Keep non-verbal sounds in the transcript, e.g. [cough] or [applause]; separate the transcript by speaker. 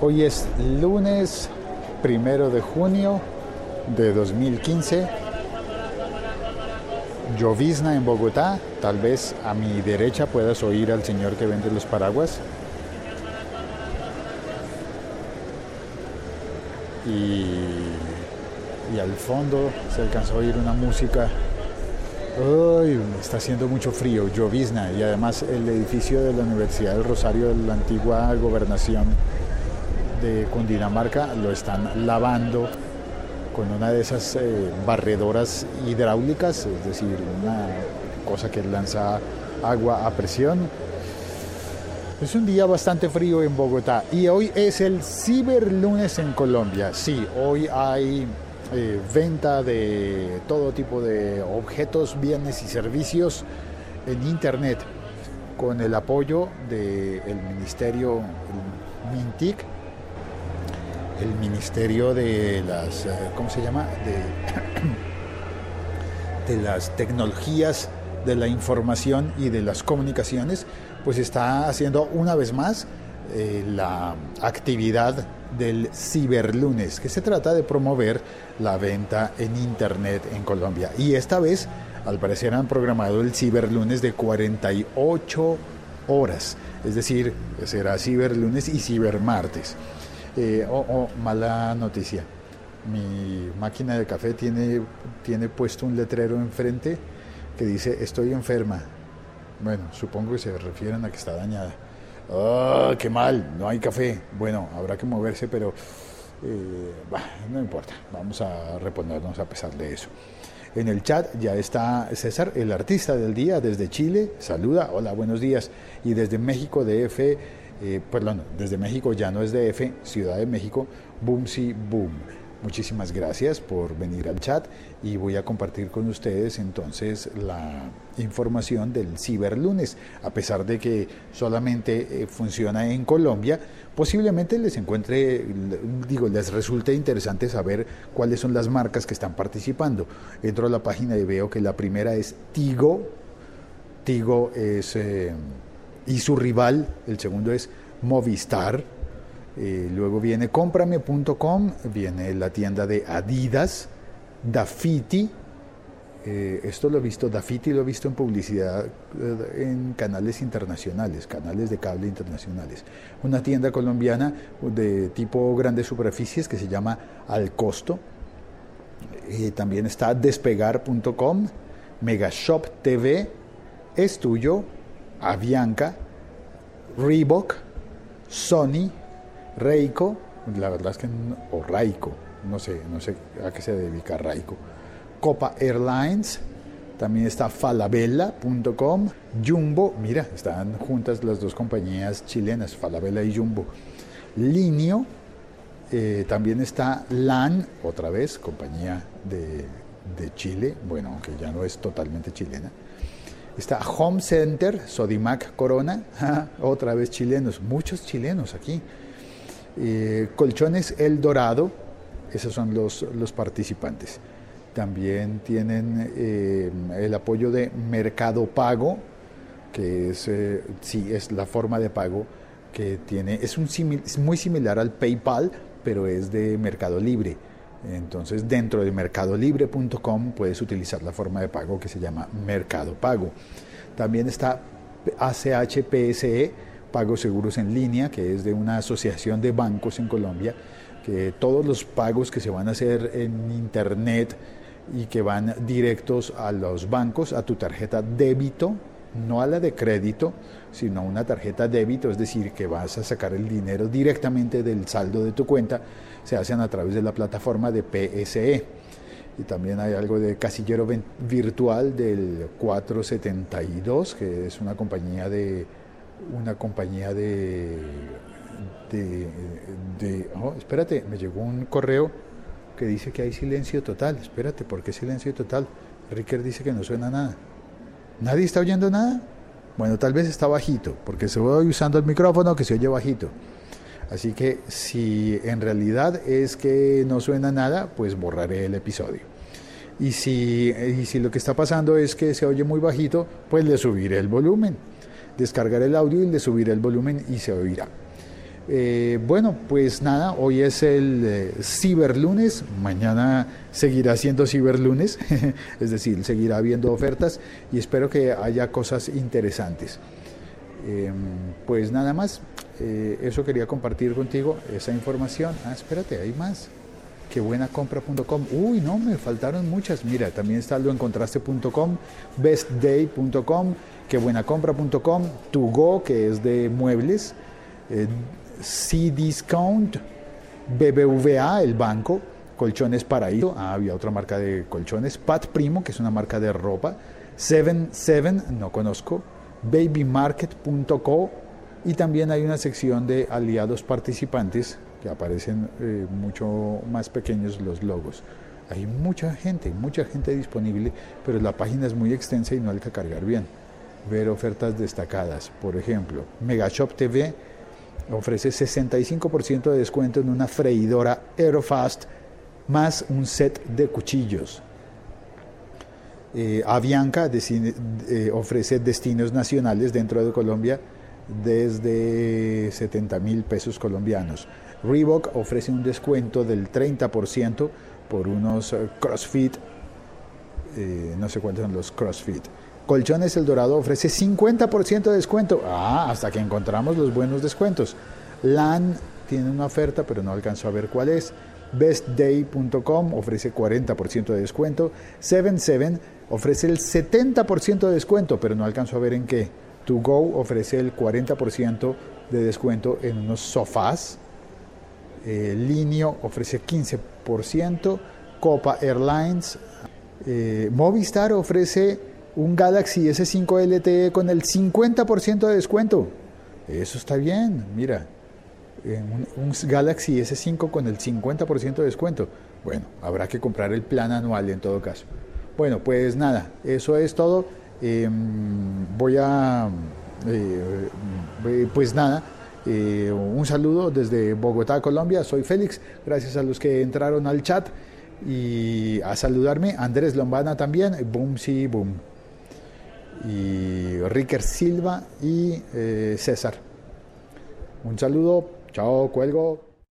Speaker 1: Hoy es lunes primero de junio de 2015. Llovizna en Bogotá. Tal vez a mi derecha puedas oír al señor que vende los paraguas. Y, al fondo se alcanzó a oír una música Uy, está haciendo mucho frío, llovizna, y además el edificio de la Universidad del Rosario de la antigua gobernación de Cundinamarca lo están lavando con una de esas eh, barredoras hidráulicas, es decir, una cosa que lanza agua a presión. Es un día bastante frío en Bogotá y hoy es el ciberlunes en Colombia. Sí, hoy hay eh, venta de todo tipo de objetos, bienes y servicios en Internet con el apoyo del Ministerio MINTIC, el Ministerio de las, eh, ¿cómo se llama? [coughs] De, las tecnologías de la información y de las comunicaciones, pues está haciendo una vez más eh, la actividad del Ciberlunes, que se trata de promover la venta en Internet en Colombia. Y esta vez, al parecer, han programado el Ciberlunes de 48 horas, es decir, será Ciberlunes y Cibermartes. Eh, oh, oh, mala noticia. Mi máquina de café tiene, tiene puesto un letrero enfrente que dice estoy enferma. Bueno, supongo que se refieren a que está dañada. ¡Ah, qué mal! No hay café. Bueno, habrá que moverse, pero eh, no importa. Vamos a reponernos a pesar de eso. En el chat ya está César, el artista del día, desde Chile. Saluda, hola, buenos días. Y desde México, DF, eh, perdón, desde México ya no es DF, Ciudad de México, Boom Si Boom. Muchísimas gracias por venir al chat y voy a compartir con ustedes entonces la información del ciberlunes. A pesar de que solamente eh, funciona en Colombia, posiblemente les encuentre, digo, les resulte interesante saber cuáles son las marcas que están participando. Entro a la página y veo que la primera es Tigo. Tigo es, eh, y su rival, el segundo es Movistar eh, luego viene comprame.com, viene la tienda de Adidas, Dafiti. Eh, esto lo he visto, Dafiti lo he visto en publicidad eh, en canales internacionales, canales de cable internacionales. Una tienda colombiana de tipo grandes superficies que se llama Al Costo. también está despegar.com, Megashop TV, Es Tuyo, Avianca, Reebok, Sony, Reiko, la verdad es que, o Raiko, no sé, no sé a qué se dedica Raiko. Copa Airlines, también está falabella.com, Jumbo, mira, están juntas las dos compañías chilenas, Falabella y Jumbo. Linio, eh, también está LAN, otra vez, compañía de Chile, bueno, aunque ya no es totalmente chilena. Está Home Center, Sodimac Corona, [laughs] otra vez chilenos, muchos chilenos aquí. Eh, Colchones El Dorado, esos son los, los participantes. También tienen eh, el apoyo de Mercado Pago, que es, eh, sí, es la forma de pago que tiene, es, un muy similar al PayPal, pero es de Mercado Libre. Entonces, dentro de mercadolibre.com puedes utilizar la forma de pago que se llama Mercado Pago. También está ACHPSE, pagos seguros en línea, que es de una asociación de bancos en Colombia, que todos los pagos que se van a hacer en Internet y que van directos a los bancos, a tu tarjeta débito, no a la de crédito, sino a una tarjeta débito, es decir, que vas a sacar el dinero directamente del saldo de tu cuenta, se hacen a través de la plataforma de PSE. Y también hay algo de casillero virtual del 472, que es una compañía de una compañía de... de, oh, espérate, me llegó un correo que dice que hay silencio total. Espérate, ¿por qué silencio total? Ricker dice que no suena nada. ¿Nadie está oyendo nada? Bueno, tal vez está bajito, porque se voy usando el micrófono que se oye bajito. Así que si en realidad es que no suena nada, pues borraré el episodio. Y si, y si lo que está pasando es que se oye muy bajito, pues le subiré el volumen descargar el audio y le subiré el volumen y se oirá. Eh, bueno, pues nada, hoy es el eh, ciberlunes, mañana seguirá siendo ciberlunes, [laughs] es decir, seguirá habiendo ofertas y espero que haya cosas interesantes. Em, pues nada más, eh, eso quería compartir contigo, esa información. Ah, espérate, hay más. Quebuenacompra.com. Uy, no, me faltaron muchas. Mira, también está lo encontraste.com, bestday.com, quebuenacompra.com, Tugo, que es de muebles. C-Discount, BBVA, el banco, Colchones Paraíso, ah, había otra marca de colchones, Pat Primo, que es una marca de ropa, Seven Seven, no conozco, babymarket.co y también hay una sección de aliados participantes que aparecen eh, mucho más pequeños los logos. Hay mucha gente, mucha gente disponible, pero la página es muy extensa y no hay que cargar bien. Ver ofertas destacadas, por ejemplo, Megashop TV ofrece 65% de descuento en una freidora Aerofast más un set de cuchillos. Eh, Avianca eh, ofrece destinos nacionales dentro de Colombia desde 70 mil pesos colombianos. Reebok ofrece un descuento del 30% por unos eh, CrossFit, no sé cuántos son los CrossFit. Colchones El Dorado ofrece 50% de descuento. Ah, hasta que encontramos los buenos descuentos. LAN tiene una oferta, pero no alcanzó a ver cuál es. BestDay.com ofrece 40% de descuento. 77 ofrece el 70% de descuento, pero no alcanzó a ver en qué. To Go ofrece el 40% de descuento en unos sofás. Eh, Linio ofrece 15%. Copa Airlines. Eh, Movistar ofrece un Galaxy S5 LTE con el 50% de descuento. Eso está bien, mira. Un, Galaxy S5 con el 50% de descuento. Bueno, habrá que comprar el plan anual en todo caso. Bueno, pues nada, eso es todo. Em, voy a, eh, eh, pues nada, eh, un saludo desde Bogotá, Colombia. Soy Félix. Gracias a los que entraron al chat y a saludarme. Andrés Lombana también. Boom, sí, boom y Ricker Silva y eh, César. Un saludo, chao, cuelgo.